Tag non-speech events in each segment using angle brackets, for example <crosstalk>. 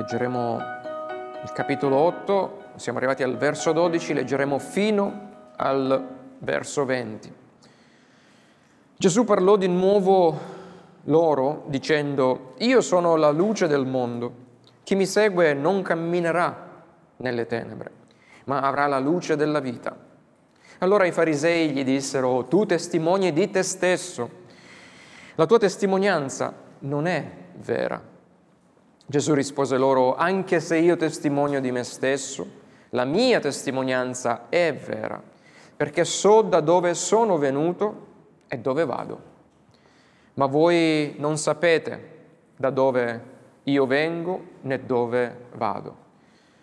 Leggeremo il capitolo 8, siamo arrivati al verso 12, leggeremo fino al verso 20. Gesù parlò di nuovo loro dicendo, io sono la luce del mondo, chi mi segue non camminerà nelle tenebre, ma avrà la luce della vita. Allora i farisei gli dissero, tu testimoni di te stesso, la tua testimonianza non è vera. Gesù rispose loro, anche se io testimonio di me stesso, la mia testimonianza è vera, perché so da dove sono venuto e dove vado. Ma voi non sapete da dove io vengo né dove vado.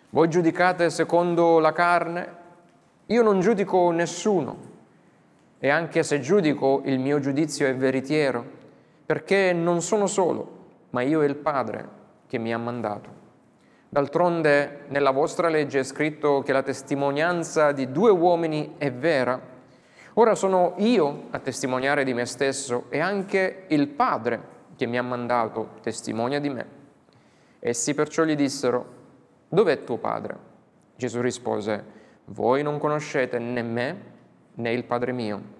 Voi giudicate secondo la carne, io non giudico nessuno e anche se giudico il mio giudizio è veritiero, perché non sono solo, ma io e il Padre che mi ha mandato. D'altronde nella vostra legge è scritto che la testimonianza di due uomini è vera. Ora sono io a testimoniare di me stesso e anche il Padre che mi ha mandato testimonia di me. Essi perciò gli dissero, dov'è tuo Padre? Gesù rispose, voi non conoscete né me né il Padre mio.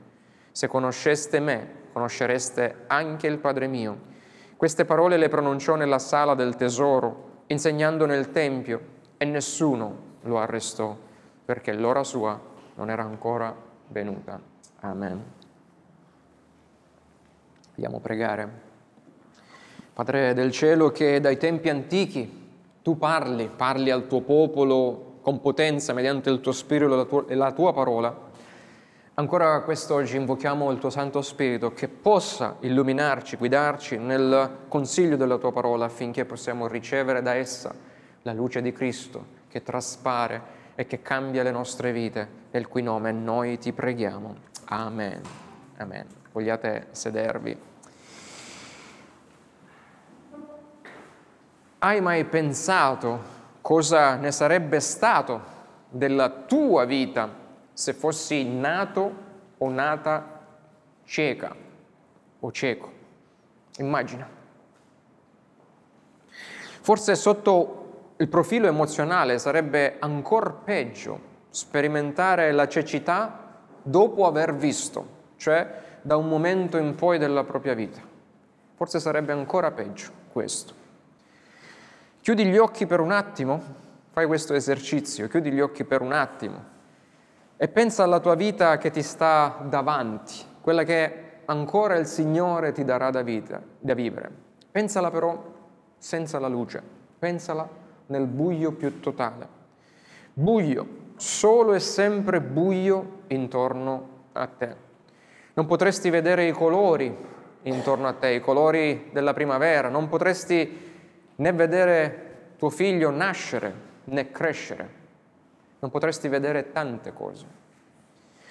Se conosceste me, conoscereste anche il Padre mio. Queste parole le pronunciò nella sala del tesoro insegnando nel Tempio e nessuno lo arrestò perché l'ora sua non era ancora venuta. Amen. Vogliamo pregare. Padre del cielo che dai tempi antichi tu parli, parli al tuo popolo con potenza mediante il tuo spirito e la tua, e la tua parola. Ancora quest'oggi invochiamo il tuo Santo Spirito che possa illuminarci, guidarci nel consiglio della tua parola affinché possiamo ricevere da essa la luce di Cristo che traspare e che cambia le nostre vite, nel cui nome noi ti preghiamo. Amen. Amen. Vogliate sedervi. Hai mai pensato cosa ne sarebbe stato della tua vita se fossi nato o nata cieca o cieco. Immagina. Forse sotto il profilo emozionale sarebbe ancora peggio sperimentare la cecità dopo aver visto, cioè da un momento in poi della propria vita. Forse sarebbe ancora peggio questo. Chiudi gli occhi per un attimo, fai questo esercizio, chiudi gli occhi per un attimo e pensa alla tua vita che ti sta davanti, quella che ancora il Signore ti darà da, vita, da vivere. Pensala però senza la luce, pensala nel buio più totale. Buio, solo e sempre buio intorno a te. Non potresti vedere i colori intorno a te, i colori della primavera, non potresti né vedere tuo figlio nascere né crescere non potresti vedere tante cose.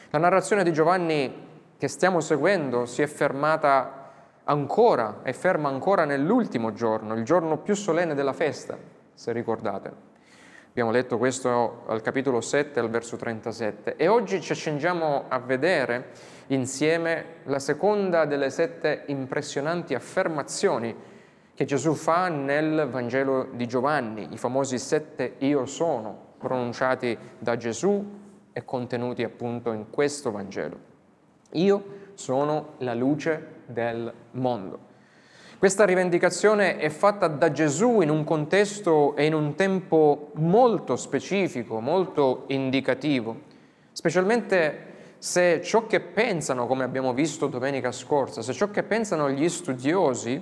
La narrazione di Giovanni che stiamo seguendo si è fermata ancora, è ferma ancora nell'ultimo giorno, il giorno più solenne della festa, se ricordate. Abbiamo letto questo al capitolo 7, al verso 37. E oggi ci accingiamo a vedere insieme la seconda delle sette impressionanti affermazioni che Gesù fa nel Vangelo di Giovanni, i famosi sette io sono, pronunciati da Gesù e contenuti appunto in questo Vangelo. Io sono la luce del mondo. Questa rivendicazione è fatta da Gesù in un contesto e in un tempo molto specifico, molto indicativo, specialmente se ciò che pensano, come abbiamo visto domenica scorsa, se ciò che pensano gli studiosi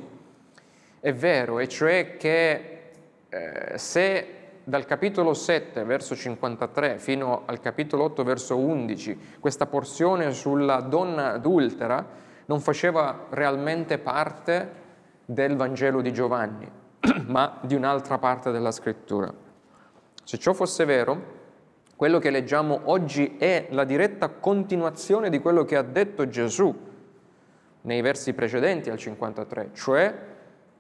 è vero, e cioè che eh, se dal capitolo 7, verso 53, fino al capitolo 8, verso 11, questa porzione sulla donna adultera non faceva realmente parte del Vangelo di Giovanni, <clears throat> ma di un'altra parte della scrittura. Se ciò fosse vero, quello che leggiamo oggi è la diretta continuazione di quello che ha detto Gesù nei versi precedenti al 53, cioè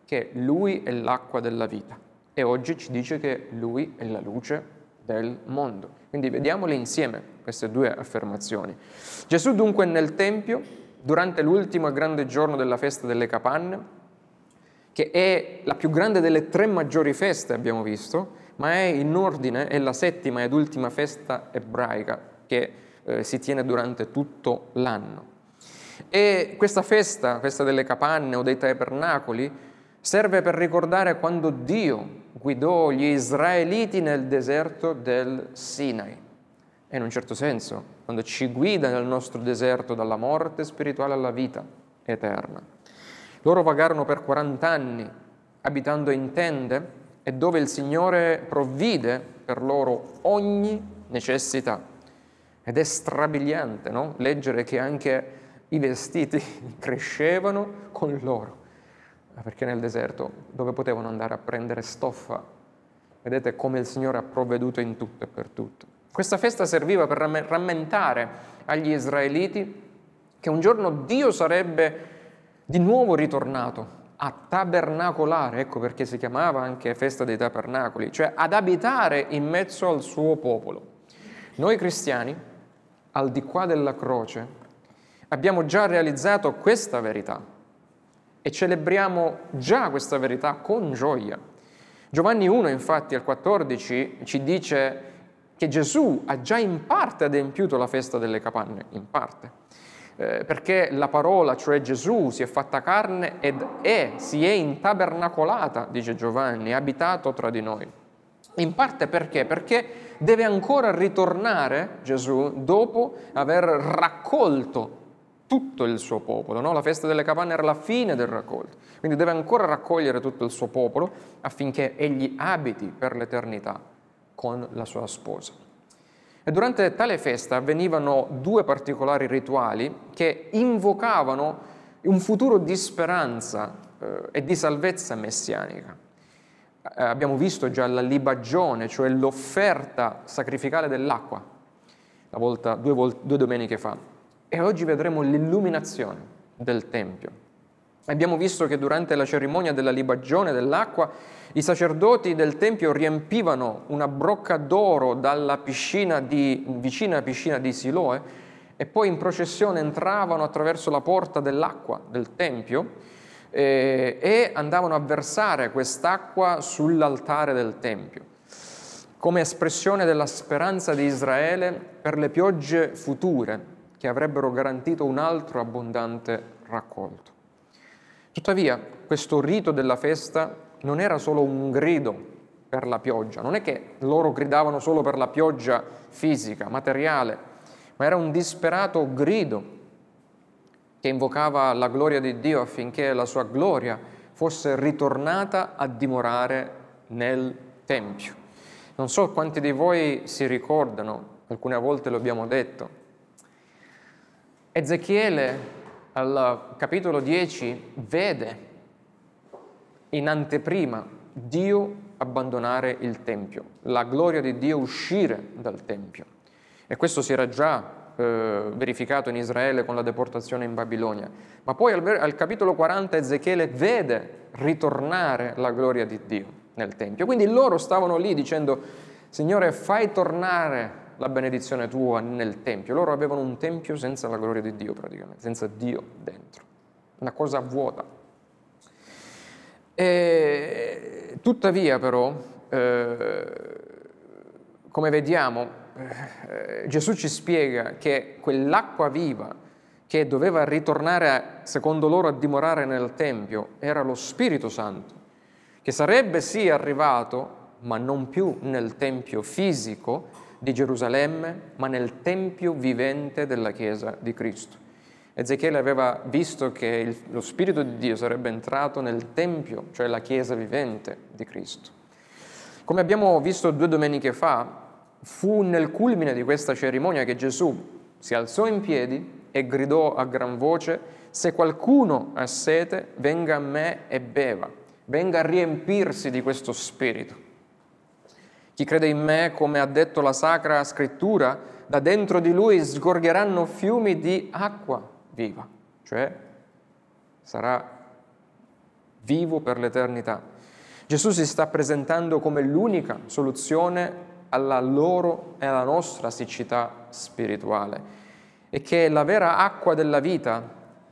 che Lui è l'acqua della vita e oggi ci dice che lui è la luce del mondo. Quindi vediamole insieme queste due affermazioni. Gesù dunque nel Tempio, durante l'ultimo grande giorno della festa delle capanne, che è la più grande delle tre maggiori feste, abbiamo visto, ma è in ordine, è la settima ed ultima festa ebraica che eh, si tiene durante tutto l'anno. E questa festa, festa delle capanne o dei tabernacoli, serve per ricordare quando Dio guidò gli israeliti nel deserto del Sinai. E in un certo senso, quando ci guida nel nostro deserto dalla morte spirituale alla vita eterna. Loro vagarono per 40 anni abitando in tende e dove il Signore provvide per loro ogni necessità. Ed è strabiliante no? leggere che anche i vestiti <laughs> crescevano con loro, perché nel deserto dove potevano andare a prendere stoffa, vedete come il Signore ha provveduto in tutto e per tutto. Questa festa serviva per rammentare agli israeliti che un giorno Dio sarebbe di nuovo ritornato a tabernacolare, ecco perché si chiamava anche festa dei tabernacoli, cioè ad abitare in mezzo al suo popolo. Noi cristiani, al di qua della croce, abbiamo già realizzato questa verità e celebriamo già questa verità con gioia. Giovanni 1, infatti, al 14 ci dice che Gesù ha già in parte adempiuto la festa delle capanne, in parte eh, perché la parola, cioè Gesù, si è fatta carne ed è, si è intabernacolata, dice Giovanni, è abitato tra di noi. In parte perché? Perché deve ancora ritornare Gesù dopo aver raccolto tutto il suo popolo. No? La festa delle capanne era la fine del raccolto, quindi deve ancora raccogliere tutto il suo popolo affinché egli abiti per l'eternità con la sua sposa. E durante tale festa avvenivano due particolari rituali che invocavano un futuro di speranza eh, e di salvezza messianica. Eh, abbiamo visto già la libagione, cioè l'offerta sacrificale dell'acqua, volta, due, vol- due domeniche fa. E oggi vedremo l'illuminazione del Tempio. Abbiamo visto che durante la cerimonia della libagione dell'acqua i sacerdoti del Tempio riempivano una brocca d'oro dalla piscina di, vicina piscina di Siloe e poi in processione entravano attraverso la porta dell'acqua del Tempio eh, e andavano a versare quest'acqua sull'altare del Tempio, come espressione della speranza di Israele per le piogge future che avrebbero garantito un altro abbondante raccolto. Tuttavia, questo rito della festa non era solo un grido per la pioggia, non è che loro gridavano solo per la pioggia fisica, materiale, ma era un disperato grido che invocava la gloria di Dio affinché la sua gloria fosse ritornata a dimorare nel Tempio. Non so quanti di voi si ricordano, alcune volte lo abbiamo detto, Ezechiele al capitolo 10 vede in anteprima Dio abbandonare il Tempio, la gloria di Dio uscire dal Tempio. E questo si era già eh, verificato in Israele con la deportazione in Babilonia. Ma poi al, al capitolo 40 Ezechiele vede ritornare la gloria di Dio nel Tempio. Quindi loro stavano lì dicendo, Signore, fai tornare la benedizione tua nel Tempio. Loro avevano un Tempio senza la gloria di Dio praticamente, senza Dio dentro. Una cosa vuota. E, tuttavia però, eh, come vediamo, eh, Gesù ci spiega che quell'acqua viva che doveva ritornare, secondo loro, a dimorare nel Tempio era lo Spirito Santo, che sarebbe sì arrivato, ma non più nel Tempio fisico di Gerusalemme, ma nel Tempio vivente della Chiesa di Cristo. Ezechiele aveva visto che il, lo Spirito di Dio sarebbe entrato nel Tempio, cioè la Chiesa vivente di Cristo. Come abbiamo visto due domeniche fa, fu nel culmine di questa cerimonia che Gesù si alzò in piedi e gridò a gran voce, se qualcuno ha sete, venga a me e beva, venga a riempirsi di questo Spirito. Chi crede in me, come ha detto la Sacra Scrittura, da dentro di lui sgorgeranno fiumi di acqua viva, cioè sarà vivo per l'eternità. Gesù si sta presentando come l'unica soluzione alla loro e alla nostra siccità spirituale e che la vera acqua della vita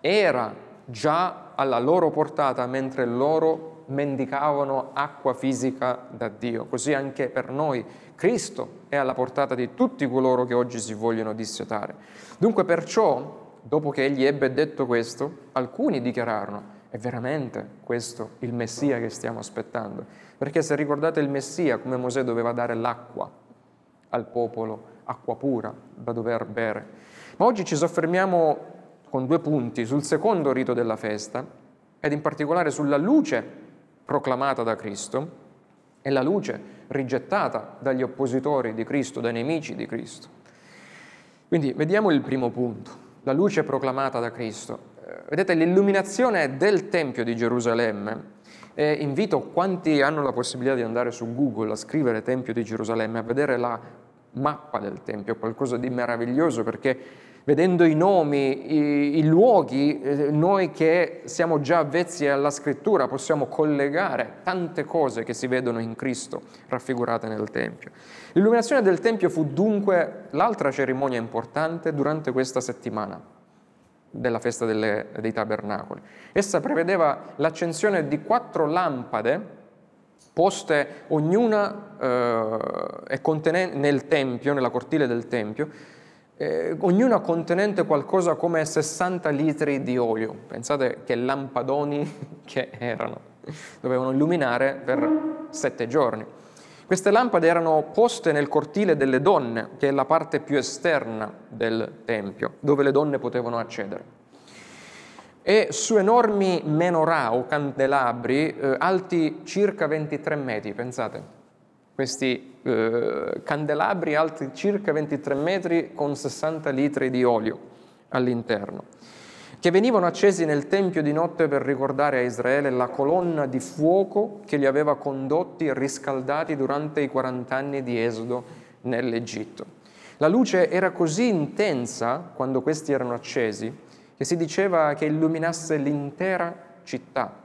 era già alla loro portata mentre loro mendicavano acqua fisica da Dio. Così anche per noi Cristo è alla portata di tutti coloro che oggi si vogliono dissetare. Dunque perciò, dopo che egli ebbe detto questo, alcuni dichiararono, è veramente questo il Messia che stiamo aspettando? Perché se ricordate il Messia, come Mosè doveva dare l'acqua al popolo, acqua pura da dover bere. Ma oggi ci soffermiamo con due punti sul secondo rito della festa ed in particolare sulla luce proclamata da Cristo e la luce rigettata dagli oppositori di Cristo, dai nemici di Cristo. Quindi vediamo il primo punto, la luce proclamata da Cristo. Eh, vedete, l'illuminazione del Tempio di Gerusalemme, e invito quanti hanno la possibilità di andare su Google a scrivere Tempio di Gerusalemme, a vedere la mappa del Tempio, qualcosa di meraviglioso perché vedendo i nomi, i, i luoghi, eh, noi che siamo già avvezzi alla scrittura possiamo collegare tante cose che si vedono in Cristo raffigurate nel Tempio. L'illuminazione del Tempio fu dunque l'altra cerimonia importante durante questa settimana della festa delle, dei tabernacoli. Essa prevedeva l'accensione di quattro lampade poste ognuna eh, nel Tempio, nella cortile del Tempio, eh, ognuna contenente qualcosa come 60 litri di olio. Pensate che lampadoni <laughs> che erano. Dovevano illuminare per sette giorni. Queste lampade erano poste nel cortile delle donne, che è la parte più esterna del Tempio, dove le donne potevano accedere. E su enormi menorah o candelabri eh, alti circa 23 metri, pensate, questi eh, candelabri alti circa 23 metri con 60 litri di olio all'interno, che venivano accesi nel Tempio di notte per ricordare a Israele la colonna di fuoco che li aveva condotti e riscaldati durante i 40 anni di esodo nell'Egitto. La luce era così intensa quando questi erano accesi che si diceva che illuminasse l'intera città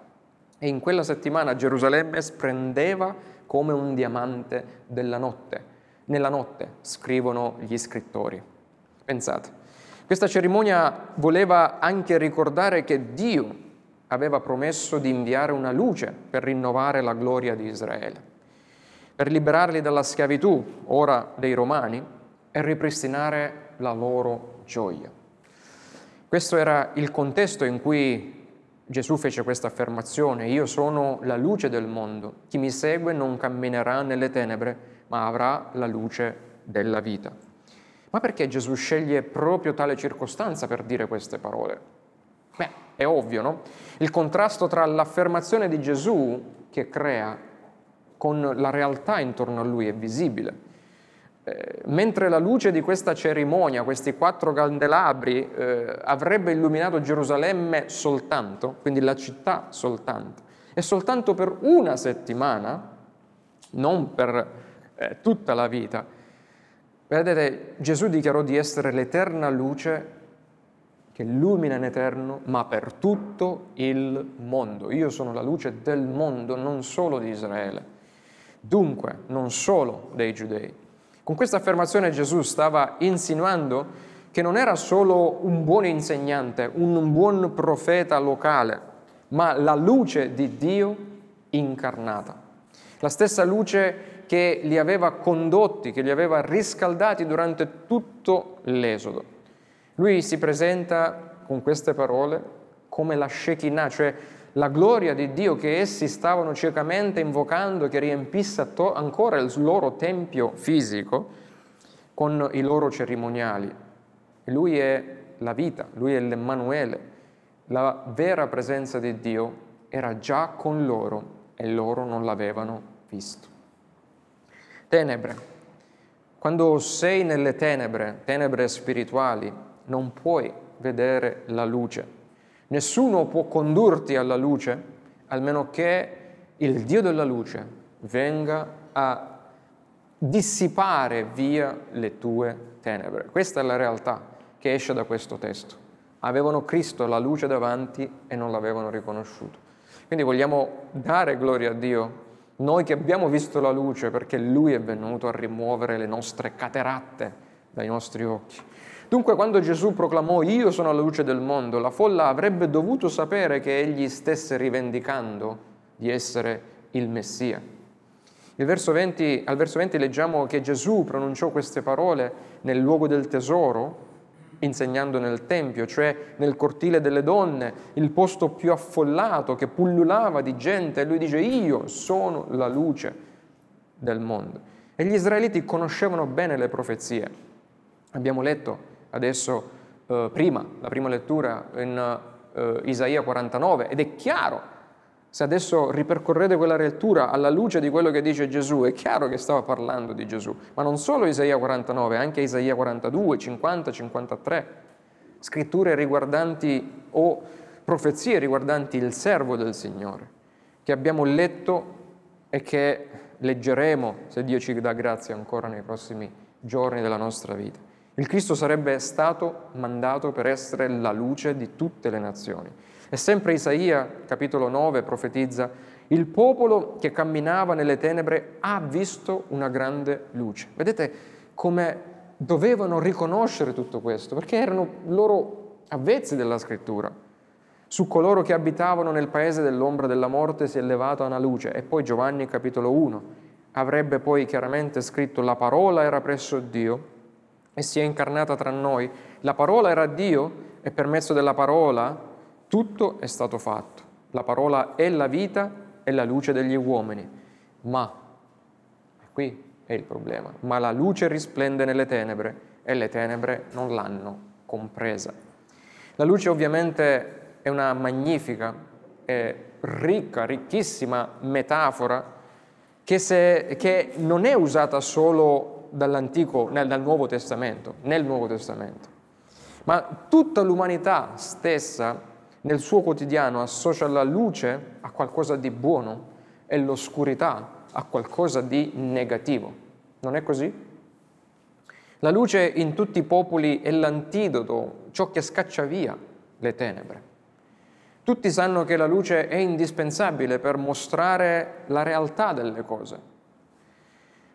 e in quella settimana Gerusalemme splendeva come un diamante della notte. Nella notte, scrivono gli scrittori. Pensate, questa cerimonia voleva anche ricordare che Dio aveva promesso di inviare una luce per rinnovare la gloria di Israele, per liberarli dalla schiavitù, ora dei Romani, e ripristinare la loro gioia. Questo era il contesto in cui Gesù fece questa affermazione, io sono la luce del mondo, chi mi segue non camminerà nelle tenebre, ma avrà la luce della vita. Ma perché Gesù sceglie proprio tale circostanza per dire queste parole? Beh, è ovvio, no? Il contrasto tra l'affermazione di Gesù che crea con la realtà intorno a lui è visibile. Eh, mentre la luce di questa cerimonia, questi quattro candelabri, eh, avrebbe illuminato Gerusalemme soltanto, quindi la città soltanto, e soltanto per una settimana, non per eh, tutta la vita. Vedete, Gesù dichiarò di essere l'eterna luce che illumina in eterno, ma per tutto il mondo. Io sono la luce del mondo, non solo di Israele. Dunque, non solo dei giudei. Con questa affermazione Gesù stava insinuando che non era solo un buon insegnante, un buon profeta locale, ma la luce di Dio incarnata. La stessa luce che li aveva condotti, che li aveva riscaldati durante tutto l'esodo. Lui si presenta con queste parole come la Shekinah, cioè la gloria di Dio che essi stavano ciecamente invocando, che riempisse ancora il loro tempio fisico con i loro cerimoniali. Lui è la vita, lui è l'Emmanuele, la vera presenza di Dio era già con loro e loro non l'avevano visto. Tenebre. Quando sei nelle tenebre, tenebre spirituali, non puoi vedere la luce Nessuno può condurti alla luce almeno che il Dio della luce venga a dissipare via le tue tenebre. Questa è la realtà che esce da questo testo. Avevano Cristo la luce davanti e non l'avevano riconosciuto. Quindi vogliamo dare gloria a Dio, noi che abbiamo visto la luce perché Lui è venuto a rimuovere le nostre cateratte dai nostri occhi. Dunque quando Gesù proclamò io sono la luce del mondo, la folla avrebbe dovuto sapere che egli stesse rivendicando di essere il Messia. Verso 20, al verso 20 leggiamo che Gesù pronunciò queste parole nel luogo del tesoro, insegnando nel Tempio, cioè nel cortile delle donne, il posto più affollato che pullulava di gente, e lui dice io sono la luce del mondo. E gli israeliti conoscevano bene le profezie. Abbiamo letto adesso eh, prima, la prima lettura in eh, Isaia 49, ed è chiaro se adesso ripercorrete quella lettura alla luce di quello che dice Gesù, è chiaro che stava parlando di Gesù, ma non solo Isaia 49, anche Isaia 42, 50, 53, scritture riguardanti o profezie riguardanti il servo del Signore, che abbiamo letto e che leggeremo, se Dio ci dà grazia ancora nei prossimi giorni della nostra vita. Il Cristo sarebbe stato mandato per essere la luce di tutte le nazioni. E sempre Isaia, capitolo 9, profetizza, il popolo che camminava nelle tenebre ha visto una grande luce. Vedete come dovevano riconoscere tutto questo, perché erano loro avvezzi della scrittura. Su coloro che abitavano nel paese dell'ombra della morte si è levata una luce. E poi Giovanni, capitolo 1, avrebbe poi chiaramente scritto la parola era presso Dio e si è incarnata tra noi. La parola era Dio e per mezzo della parola tutto è stato fatto. La parola è la vita e la luce degli uomini. Ma, qui è il problema, ma la luce risplende nelle tenebre e le tenebre non l'hanno compresa. La luce ovviamente è una magnifica e ricca, ricchissima metafora che, se, che non è usata solo dall'Antico, nel, dal Nuovo Testamento, nel Nuovo Testamento, ma tutta l'umanità stessa nel suo quotidiano associa la luce a qualcosa di buono e l'oscurità a qualcosa di negativo. Non è così? La luce in tutti i popoli è l'antidoto, ciò che scaccia via le tenebre. Tutti sanno che la luce è indispensabile per mostrare la realtà delle cose.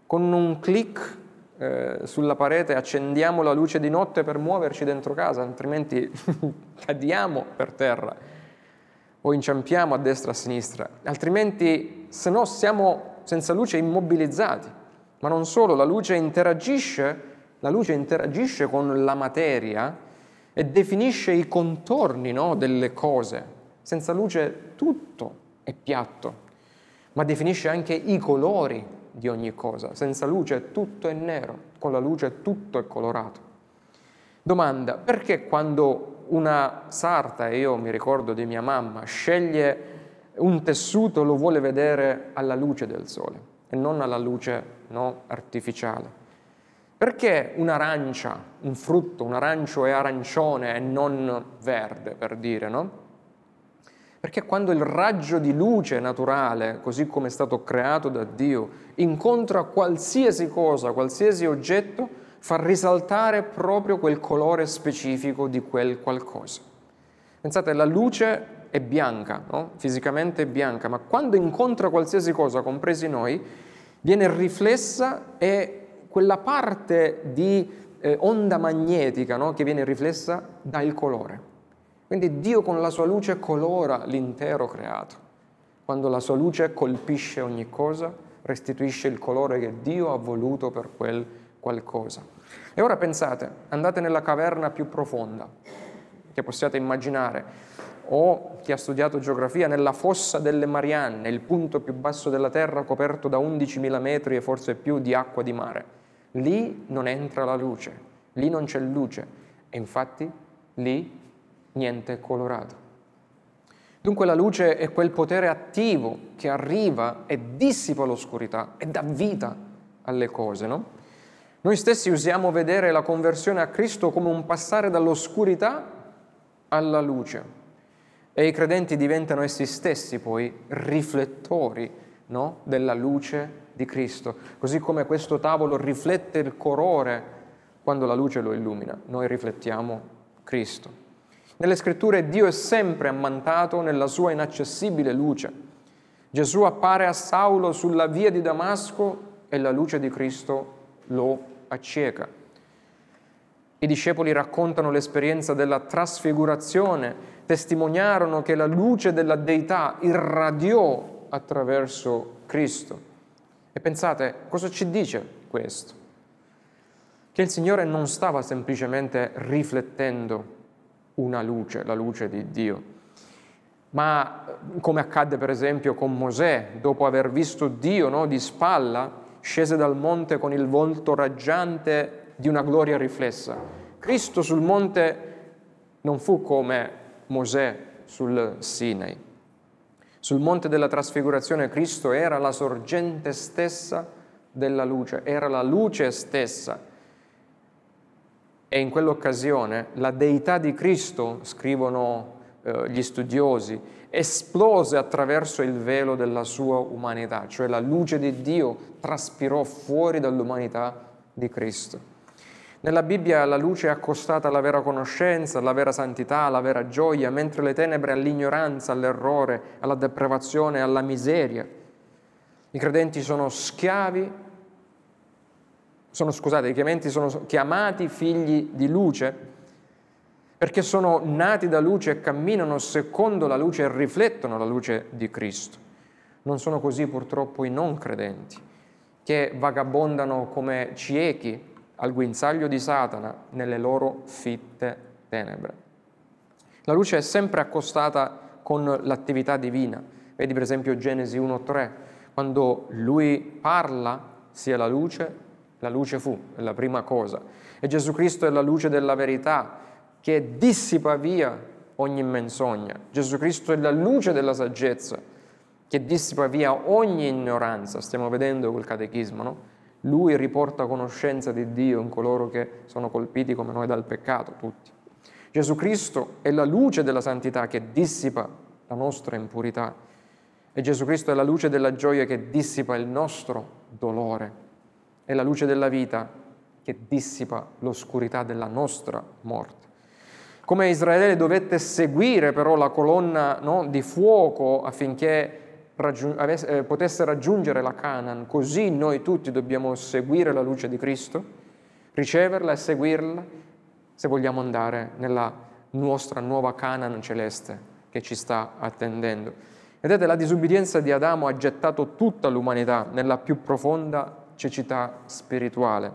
Con un clic eh, sulla parete accendiamo la luce di notte per muoverci dentro casa, altrimenti <laughs> cadiamo per terra o inciampiamo a destra e a sinistra, altrimenti se no siamo senza luce immobilizzati. Ma non solo, la luce interagisce, la luce interagisce con la materia e definisce i contorni no, delle cose. Senza luce tutto è piatto, ma definisce anche i colori di ogni cosa. Senza luce tutto è nero, con la luce tutto è colorato. Domanda, perché quando una sarta, e io mi ricordo di mia mamma, sceglie un tessuto lo vuole vedere alla luce del sole e non alla luce no, artificiale? Perché un'arancia, un frutto, un arancio è arancione e non verde, per dire, no? Perché quando il raggio di luce naturale, così come è stato creato da Dio, incontra qualsiasi cosa, qualsiasi oggetto, fa risaltare proprio quel colore specifico di quel qualcosa. Pensate, la luce è bianca, no? fisicamente è bianca, ma quando incontra qualsiasi cosa, compresi noi, viene riflessa e quella parte di eh, onda magnetica no? che viene riflessa dà il colore. Quindi Dio con la sua luce colora l'intero creato. Quando la sua luce colpisce ogni cosa, restituisce il colore che Dio ha voluto per quel qualcosa. E ora pensate, andate nella caverna più profonda che possiate immaginare, o chi ha studiato geografia, nella fossa delle Marianne, il punto più basso della Terra coperto da 11.000 metri e forse più di acqua di mare. Lì non entra la luce, lì non c'è luce e infatti lì niente colorato. Dunque la luce è quel potere attivo che arriva e dissipa l'oscurità e dà vita alle cose, no? Noi stessi usiamo vedere la conversione a Cristo come un passare dall'oscurità alla luce e i credenti diventano essi stessi poi riflettori no? della luce di Cristo, così come questo tavolo riflette il colore quando la luce lo illumina, noi riflettiamo Cristo. Nelle scritture Dio è sempre ammantato nella sua inaccessibile luce. Gesù appare a Saulo sulla via di Damasco e la luce di Cristo lo acceca. I discepoli raccontano l'esperienza della trasfigurazione, testimoniarono che la luce della deità irradiò attraverso Cristo. E pensate, cosa ci dice questo? Che il Signore non stava semplicemente riflettendo una luce, la luce di Dio, ma come accadde per esempio con Mosè, dopo aver visto Dio no, di spalla, scese dal monte con il volto raggiante di una gloria riflessa. Cristo sul monte non fu come Mosè sul Sinai. Sul monte della trasfigurazione Cristo era la sorgente stessa della luce, era la luce stessa. E in quell'occasione la deità di Cristo, scrivono eh, gli studiosi, esplose attraverso il velo della sua umanità, cioè la luce di Dio traspirò fuori dall'umanità di Cristo. Nella Bibbia la luce è accostata alla vera conoscenza, alla vera santità, alla vera gioia, mentre le tenebre all'ignoranza, all'errore, alla depravazione, alla miseria. I credenti sono schiavi, sono, scusate, i credenti sono chiamati figli di luce perché sono nati da luce e camminano secondo la luce e riflettono la luce di Cristo. Non sono così purtroppo i non credenti, che vagabondano come ciechi al guinzaglio di Satana nelle loro fitte tenebre. La luce è sempre accostata con l'attività divina. Vedi per esempio Genesi 1.3, quando lui parla sia la luce, la luce fu, la prima cosa. E Gesù Cristo è la luce della verità che dissipa via ogni menzogna. Gesù Cristo è la luce della saggezza che dissipa via ogni ignoranza. Stiamo vedendo quel catechismo, no? Lui riporta conoscenza di Dio in coloro che sono colpiti come noi dal peccato, tutti. Gesù Cristo è la luce della santità che dissipa la nostra impurità e Gesù Cristo è la luce della gioia che dissipa il nostro dolore, è la luce della vita che dissipa l'oscurità della nostra morte. Come Israele dovette seguire però la colonna no, di fuoco affinché raggiung- avesse, eh, potesse raggiungere la Canaan, così noi tutti dobbiamo seguire la luce di Cristo, riceverla e seguirla se vogliamo andare nella nostra nuova Canaan celeste che ci sta attendendo. Vedete, la disubbidienza di Adamo ha gettato tutta l'umanità nella più profonda cecità spirituale.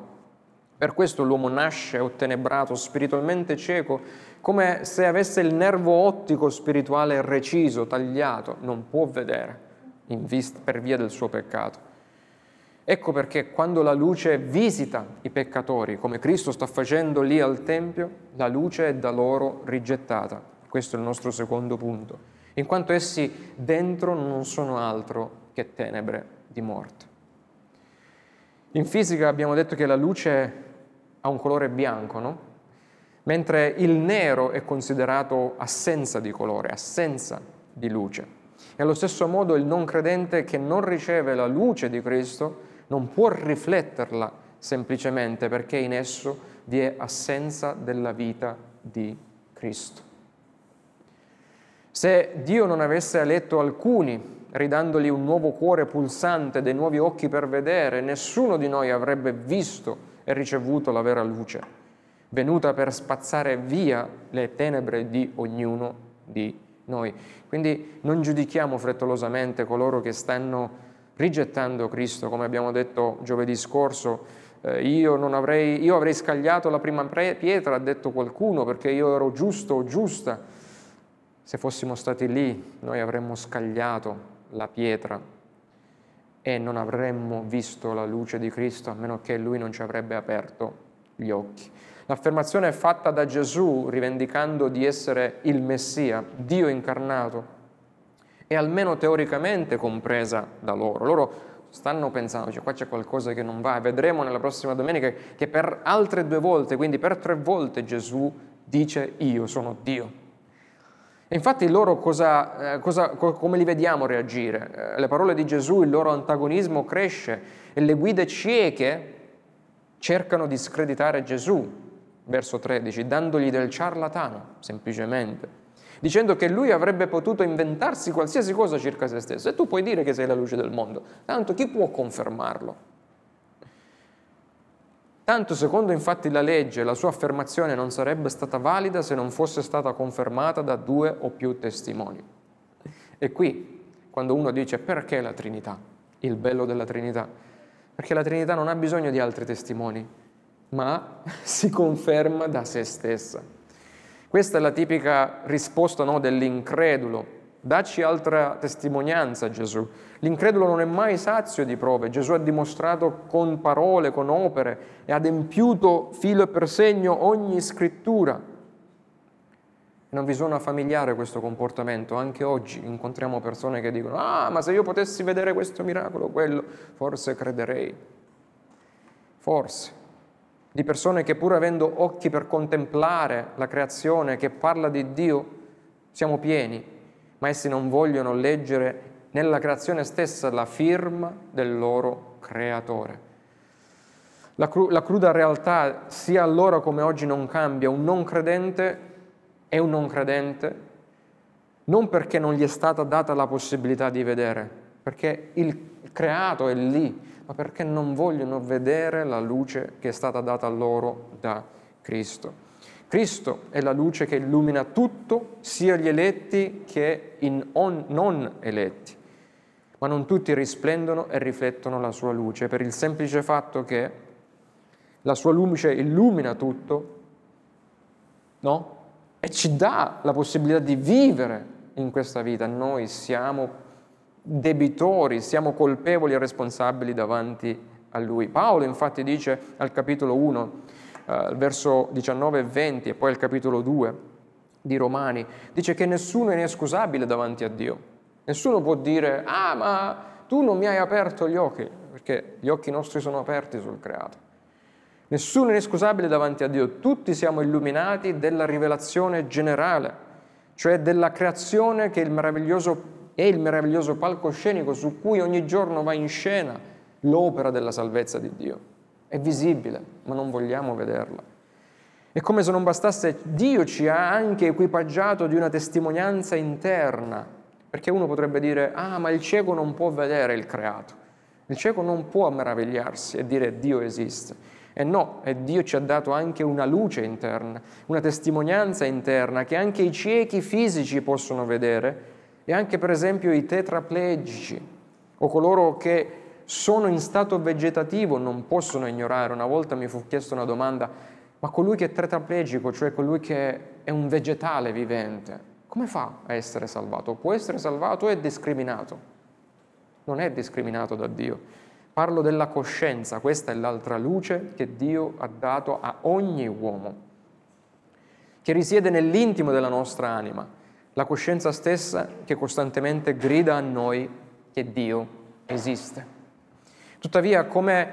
Per questo l'uomo nasce ottenebrato, spiritualmente cieco, come se avesse il nervo ottico spirituale reciso, tagliato, non può vedere vista, per via del suo peccato. Ecco perché quando la luce visita i peccatori, come Cristo sta facendo lì al Tempio, la luce è da loro rigettata. Questo è il nostro secondo punto, in quanto essi dentro non sono altro che tenebre di morte. In fisica abbiamo detto che la luce ha un colore bianco, no? Mentre il nero è considerato assenza di colore, assenza di luce. E allo stesso modo il non credente che non riceve la luce di Cristo non può rifletterla semplicemente perché in esso vi è assenza della vita di Cristo. Se Dio non avesse eletto alcuni, ridandogli un nuovo cuore pulsante, dei nuovi occhi per vedere, nessuno di noi avrebbe visto e ricevuto la vera luce, venuta per spazzare via le tenebre di ognuno di noi. Quindi non giudichiamo frettolosamente coloro che stanno rigettando Cristo, come abbiamo detto giovedì scorso. Eh, io, avrei, io avrei scagliato la prima pietra, ha detto qualcuno, perché io ero giusto o giusta. Se fossimo stati lì, noi avremmo scagliato la pietra e non avremmo visto la luce di Cristo a meno che Lui non ci avrebbe aperto gli occhi. L'affermazione è fatta da Gesù rivendicando di essere il Messia, Dio incarnato, è almeno teoricamente compresa da loro. Loro stanno pensando, cioè qua c'è qualcosa che non va e vedremo nella prossima domenica che per altre due volte, quindi per tre volte Gesù dice io sono Dio. E infatti loro cosa, eh, cosa, come li vediamo reagire? Eh, le parole di Gesù, il loro antagonismo cresce e le guide cieche cercano di screditare Gesù, verso 13, dandogli del ciarlatano, semplicemente, dicendo che lui avrebbe potuto inventarsi qualsiasi cosa circa se stesso. E tu puoi dire che sei la luce del mondo, tanto chi può confermarlo? Tanto secondo infatti la legge la sua affermazione non sarebbe stata valida se non fosse stata confermata da due o più testimoni. E qui quando uno dice perché la Trinità, il bello della Trinità, perché la Trinità non ha bisogno di altri testimoni, ma <laughs> si conferma da se stessa. Questa è la tipica risposta no, dell'incredulo. Dacci altra testimonianza, Gesù. L'incredulo non è mai sazio di prove. Gesù ha dimostrato con parole, con opere e ha adempiuto filo e per segno ogni scrittura. Non vi suona familiare questo comportamento? Anche oggi incontriamo persone che dicono, ah, ma se io potessi vedere questo miracolo, quello, forse crederei. Forse. Di persone che pur avendo occhi per contemplare la creazione che parla di Dio, siamo pieni, ma essi non vogliono leggere nella creazione stessa la firma del loro creatore. La, cru- la cruda realtà, sia allora come oggi, non cambia. Un non credente è un non credente non perché non gli è stata data la possibilità di vedere, perché il creato è lì, ma perché non vogliono vedere la luce che è stata data loro da Cristo. Cristo è la luce che illumina tutto, sia gli eletti che i non eletti, ma non tutti risplendono e riflettono la sua luce, per il semplice fatto che la sua luce illumina tutto, no? E ci dà la possibilità di vivere in questa vita. Noi siamo debitori, siamo colpevoli e responsabili davanti a Lui. Paolo infatti dice al capitolo 1, eh, verso 19 e 20 e poi al capitolo 2 di Romani, dice che nessuno è inescusabile davanti a Dio. Nessuno può dire, ah ma tu non mi hai aperto gli occhi, perché gli occhi nostri sono aperti sul creato. Nessuno è inescusabile davanti a Dio, tutti siamo illuminati della rivelazione generale, cioè della creazione che è il meraviglioso è il meraviglioso palcoscenico su cui ogni giorno va in scena l'opera della salvezza di Dio. È visibile, ma non vogliamo vederla. È come se non bastasse, Dio ci ha anche equipaggiato di una testimonianza interna, perché uno potrebbe dire, ah, ma il cieco non può vedere il creato, il cieco non può meravigliarsi e dire Dio esiste. E no, e Dio ci ha dato anche una luce interna, una testimonianza interna che anche i ciechi fisici possono vedere e anche per esempio i tetraplegici o coloro che sono in stato vegetativo non possono ignorare. Una volta mi fu chiesto una domanda, ma colui che è tetraplegico, cioè colui che è un vegetale vivente, come fa a essere salvato? Può essere salvato o è discriminato? Non è discriminato da Dio. Parlo della coscienza, questa è l'altra luce che Dio ha dato a ogni uomo, che risiede nell'intimo della nostra anima la coscienza stessa che costantemente grida a noi che Dio esiste. Tuttavia, come,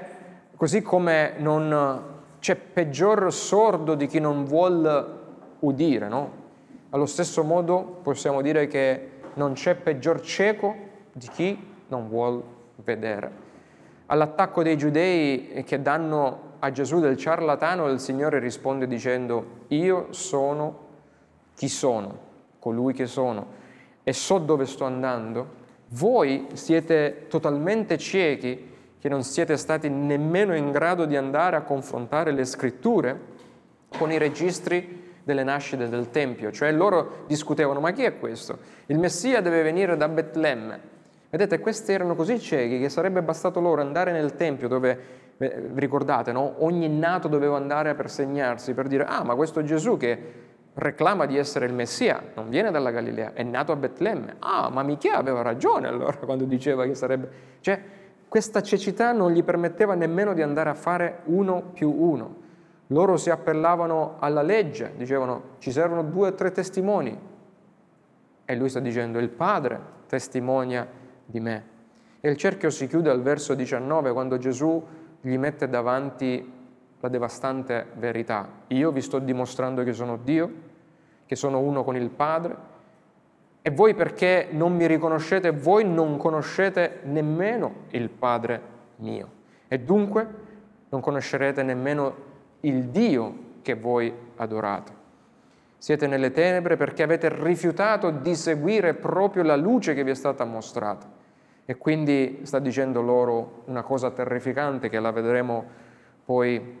così come non c'è peggior sordo di chi non vuol udire, no? Allo stesso modo possiamo dire che non c'è peggior cieco di chi non vuol vedere. All'attacco dei giudei che danno a Gesù del ciarlatano, il Signore risponde dicendo, io sono chi sono colui che sono e so dove sto andando, voi siete totalmente ciechi che non siete stati nemmeno in grado di andare a confrontare le scritture con i registri delle nascite del Tempio. Cioè loro discutevano, ma chi è questo? Il Messia deve venire da Betlemme. Vedete, questi erano così ciechi che sarebbe bastato loro andare nel Tempio dove, eh, vi ricordate, no? ogni nato doveva andare per segnarsi, per dire, ah, ma questo Gesù che reclama di essere il Messia, non viene dalla Galilea, è nato a Betlemme. Ah, ma Michea aveva ragione allora <laughs> quando diceva che sarebbe... Cioè, questa cecità non gli permetteva nemmeno di andare a fare uno più uno. Loro si appellavano alla legge, dicevano ci servono due o tre testimoni. E lui sta dicendo il Padre testimonia di me. E il cerchio si chiude al verso 19 quando Gesù gli mette davanti la devastante verità. Io vi sto dimostrando che sono Dio, che sono uno con il Padre, e voi perché non mi riconoscete, voi non conoscete nemmeno il Padre mio. E dunque non conoscerete nemmeno il Dio che voi adorate. Siete nelle tenebre perché avete rifiutato di seguire proprio la luce che vi è stata mostrata. E quindi sta dicendo loro una cosa terrificante che la vedremo poi.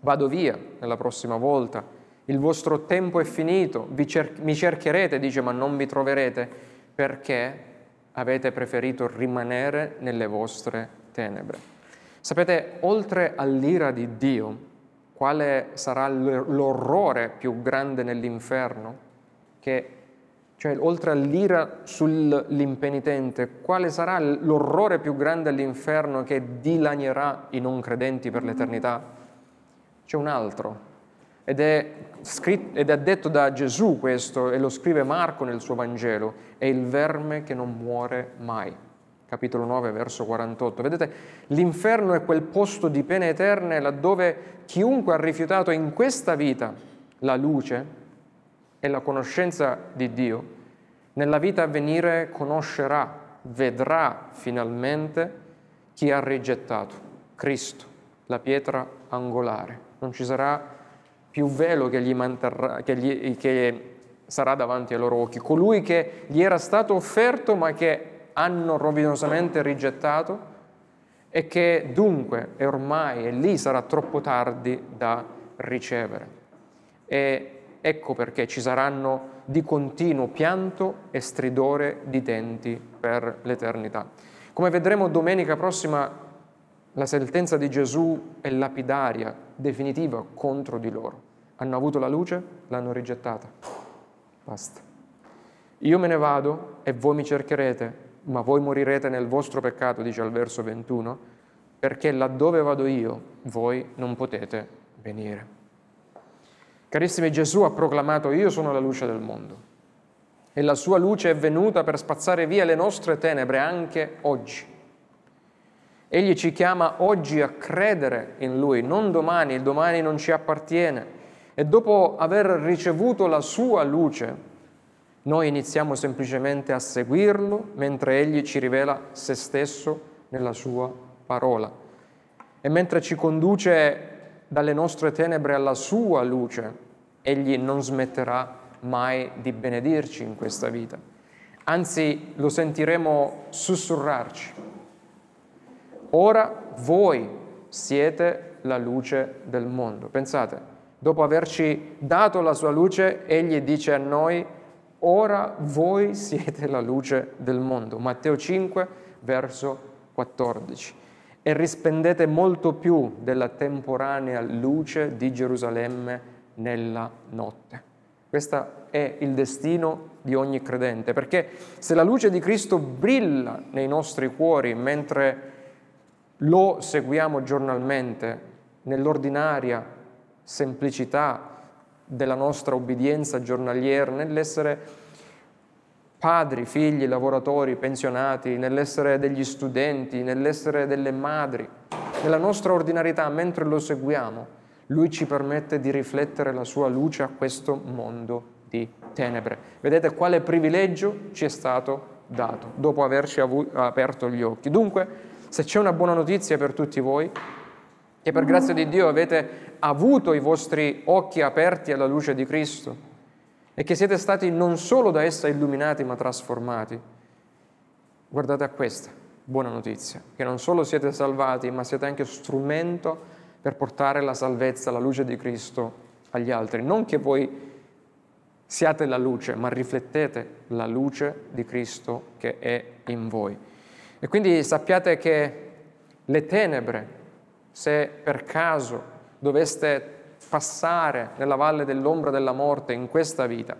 Vado via nella prossima volta il vostro tempo è finito, cer- mi cercherete, dice, ma non mi troverete, perché avete preferito rimanere nelle vostre tenebre. Sapete, oltre all'ira di Dio, quale sarà l'orrore più grande nell'inferno? Che, cioè, oltre all'ira sull'impenitente, quale sarà l'orrore più grande all'inferno che dilagnerà i non credenti per l'eternità? C'è un altro, ed è, scritto, ed è detto da Gesù questo, e lo scrive Marco nel suo Vangelo, è il verme che non muore mai. Capitolo 9, verso 48. Vedete, l'inferno è quel posto di pene eterne laddove chiunque ha rifiutato in questa vita la luce e la conoscenza di Dio, nella vita a venire conoscerà, vedrà finalmente chi ha rigettato Cristo, la pietra angolare. Non ci sarà più velo che gli, manterrà, che gli che sarà davanti ai loro occhi, colui che gli era stato offerto ma che hanno rovinosamente rigettato e che dunque è ormai e lì sarà troppo tardi da ricevere. E ecco perché ci saranno di continuo pianto e stridore di denti per l'eternità. Come vedremo domenica prossima, la sentenza di Gesù è lapidaria, definitiva contro di loro. Hanno avuto la luce, l'hanno rigettata. Basta. Io me ne vado e voi mi cercherete, ma voi morirete nel vostro peccato, dice al verso 21, perché laddove vado io, voi non potete venire. Carissimi, Gesù ha proclamato, io sono la luce del mondo e la sua luce è venuta per spazzare via le nostre tenebre anche oggi. Egli ci chiama oggi a credere in Lui, non domani, il domani non ci appartiene. E dopo aver ricevuto la sua luce, noi iniziamo semplicemente a seguirlo mentre Egli ci rivela se stesso nella sua parola. E mentre ci conduce dalle nostre tenebre alla sua luce, Egli non smetterà mai di benedirci in questa vita. Anzi, lo sentiremo sussurrarci Ora voi siete la luce del mondo. Pensate, dopo averci dato la sua luce, egli dice a noi, ora voi siete la luce del mondo. Matteo 5, verso 14. E risplendete molto più della temporanea luce di Gerusalemme nella notte. Questo è il destino di ogni credente, perché se la luce di Cristo brilla nei nostri cuori mentre lo seguiamo giornalmente nell'ordinaria semplicità della nostra obbedienza giornaliera, nell'essere padri, figli, lavoratori, pensionati, nell'essere degli studenti, nell'essere delle madri, nella nostra ordinarietà, mentre lo seguiamo, lui ci permette di riflettere la sua luce a questo mondo di tenebre. Vedete quale privilegio ci è stato dato dopo averci avu- aperto gli occhi. Dunque, se c'è una buona notizia per tutti voi, che per grazia di Dio avete avuto i vostri occhi aperti alla luce di Cristo e che siete stati non solo da essa illuminati ma trasformati, guardate a questa buona notizia, che non solo siete salvati ma siete anche strumento per portare la salvezza, la luce di Cristo agli altri. Non che voi siate la luce, ma riflettete la luce di Cristo che è in voi. E quindi sappiate che le tenebre, se per caso doveste passare nella valle dell'ombra della morte in questa vita,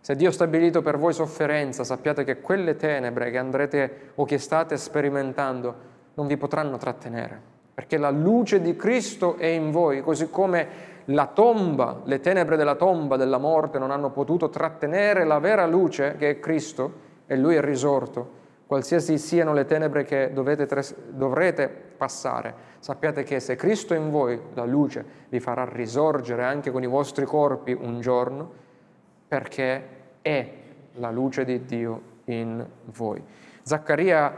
se Dio ha stabilito per voi sofferenza, sappiate che quelle tenebre che andrete o che state sperimentando non vi potranno trattenere, perché la luce di Cristo è in voi, così come la tomba, le tenebre della tomba della morte non hanno potuto trattenere la vera luce che è Cristo e Lui è risorto. Qualsiasi siano le tenebre che dovete, dovrete passare, sappiate che se Cristo in voi, la luce vi farà risorgere anche con i vostri corpi un giorno, perché è la luce di Dio in voi. Zaccaria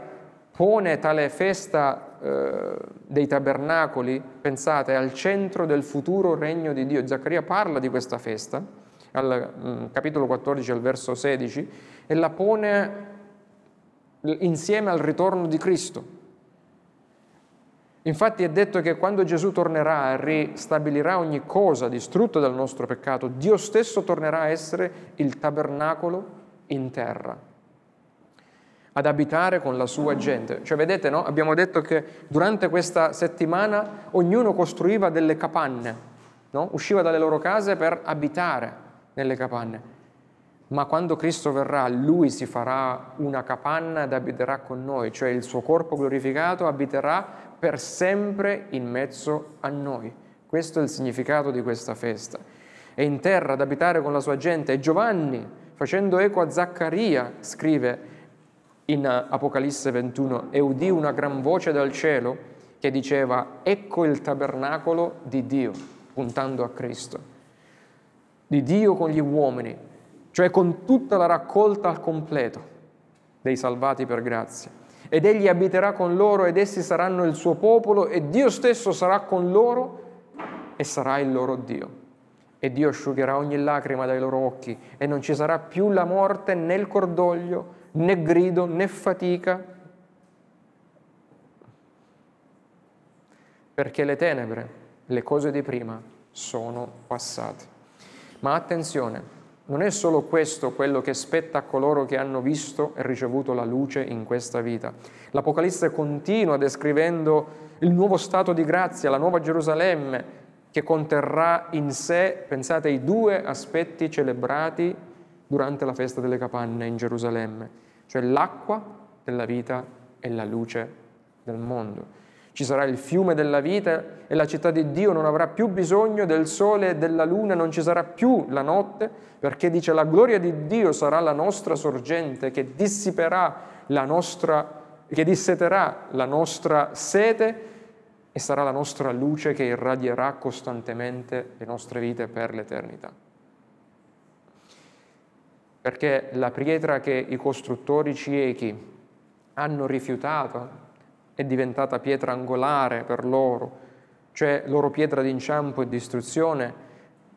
pone tale festa eh, dei tabernacoli, pensate, al centro del futuro regno di Dio. Zaccaria parla di questa festa, al mm, capitolo 14, al verso 16, e la pone insieme al ritorno di Cristo. Infatti è detto che quando Gesù tornerà e ristabilirà ogni cosa distrutta dal nostro peccato, Dio stesso tornerà a essere il tabernacolo in terra. ad abitare con la sua gente. Cioè, vedete, no? Abbiamo detto che durante questa settimana ognuno costruiva delle capanne, no? Usciva dalle loro case per abitare nelle capanne. Ma quando Cristo verrà, Lui si farà una capanna ed abiterà con noi, cioè il suo corpo glorificato abiterà per sempre in mezzo a noi. Questo è il significato di questa festa. È in terra ad abitare con la sua gente. E Giovanni, facendo eco a Zaccaria, scrive in Apocalisse 21, e udì una gran voce dal cielo che diceva, ecco il tabernacolo di Dio, puntando a Cristo, di Dio con gli uomini, cioè con tutta la raccolta al completo dei salvati per grazia. Ed egli abiterà con loro ed essi saranno il suo popolo e Dio stesso sarà con loro e sarà il loro Dio. E Dio asciugherà ogni lacrima dai loro occhi e non ci sarà più la morte né il cordoglio né grido né fatica, perché le tenebre, le cose di prima, sono passate. Ma attenzione, non è solo questo quello che spetta a coloro che hanno visto e ricevuto la luce in questa vita. L'Apocalisse continua descrivendo il nuovo stato di grazia, la nuova Gerusalemme, che conterrà in sé, pensate, i due aspetti celebrati durante la festa delle capanne in Gerusalemme cioè l'acqua della vita e la luce del mondo. Ci sarà il fiume della vita e la città di Dio non avrà più bisogno del sole e della luna, non ci sarà più la notte, perché dice la gloria di Dio sarà la nostra sorgente che dissiperà la nostra, che disseterà la nostra sete e sarà la nostra luce che irradierà costantemente le nostre vite per l'eternità. Perché la pietra che i costruttori ciechi hanno rifiutato è diventata pietra angolare per loro, cioè loro pietra d'inciampo e distruzione,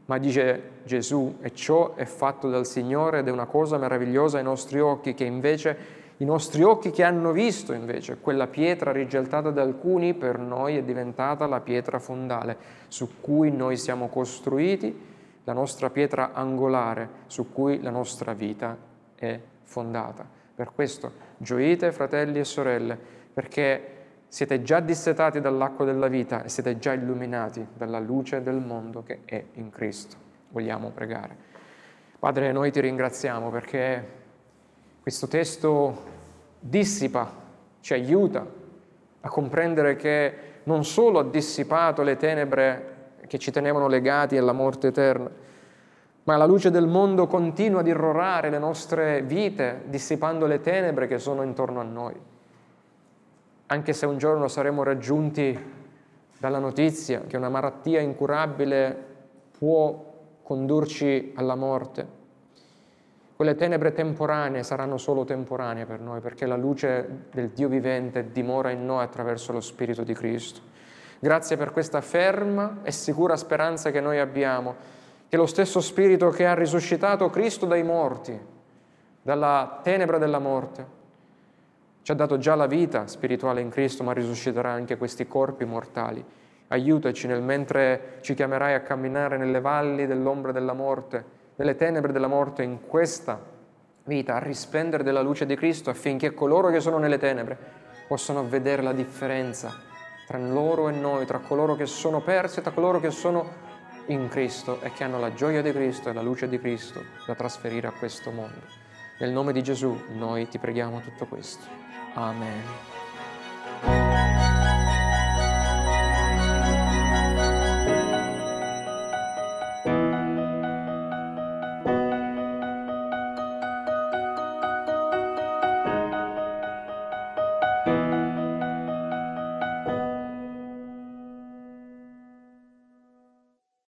ma dice Gesù, e ciò è fatto dal Signore ed è una cosa meravigliosa ai nostri occhi, che invece i nostri occhi che hanno visto invece quella pietra rigeltata da alcuni, per noi è diventata la pietra fondale su cui noi siamo costruiti la nostra pietra angolare su cui la nostra vita è fondata. Per questo gioite, fratelli e sorelle, perché siete già dissetati dall'acqua della vita e siete già illuminati dalla luce del mondo che è in Cristo. Vogliamo pregare. Padre, noi ti ringraziamo perché questo testo dissipa, ci aiuta a comprendere che non solo ha dissipato le tenebre che ci tenevano legati alla morte eterna. Ma la luce del mondo continua ad irrorare le nostre vite, dissipando le tenebre che sono intorno a noi. Anche se un giorno saremo raggiunti dalla notizia che una malattia incurabile può condurci alla morte, quelle tenebre temporanee saranno solo temporanee per noi, perché la luce del Dio vivente dimora in noi attraverso lo Spirito di Cristo. Grazie per questa ferma e sicura speranza che noi abbiamo, che lo stesso Spirito che ha risuscitato Cristo dai morti, dalla tenebra della morte, ci ha dato già la vita spirituale in Cristo, ma risusciterà anche questi corpi mortali. Aiutaci nel mentre ci chiamerai a camminare nelle valli dell'ombra della morte, nelle tenebre della morte, in questa vita, a risplendere della luce di Cristo affinché coloro che sono nelle tenebre possano vedere la differenza tra loro e noi, tra coloro che sono persi e tra coloro che sono in Cristo e che hanno la gioia di Cristo e la luce di Cristo da trasferire a questo mondo. Nel nome di Gesù noi ti preghiamo tutto questo. Amen.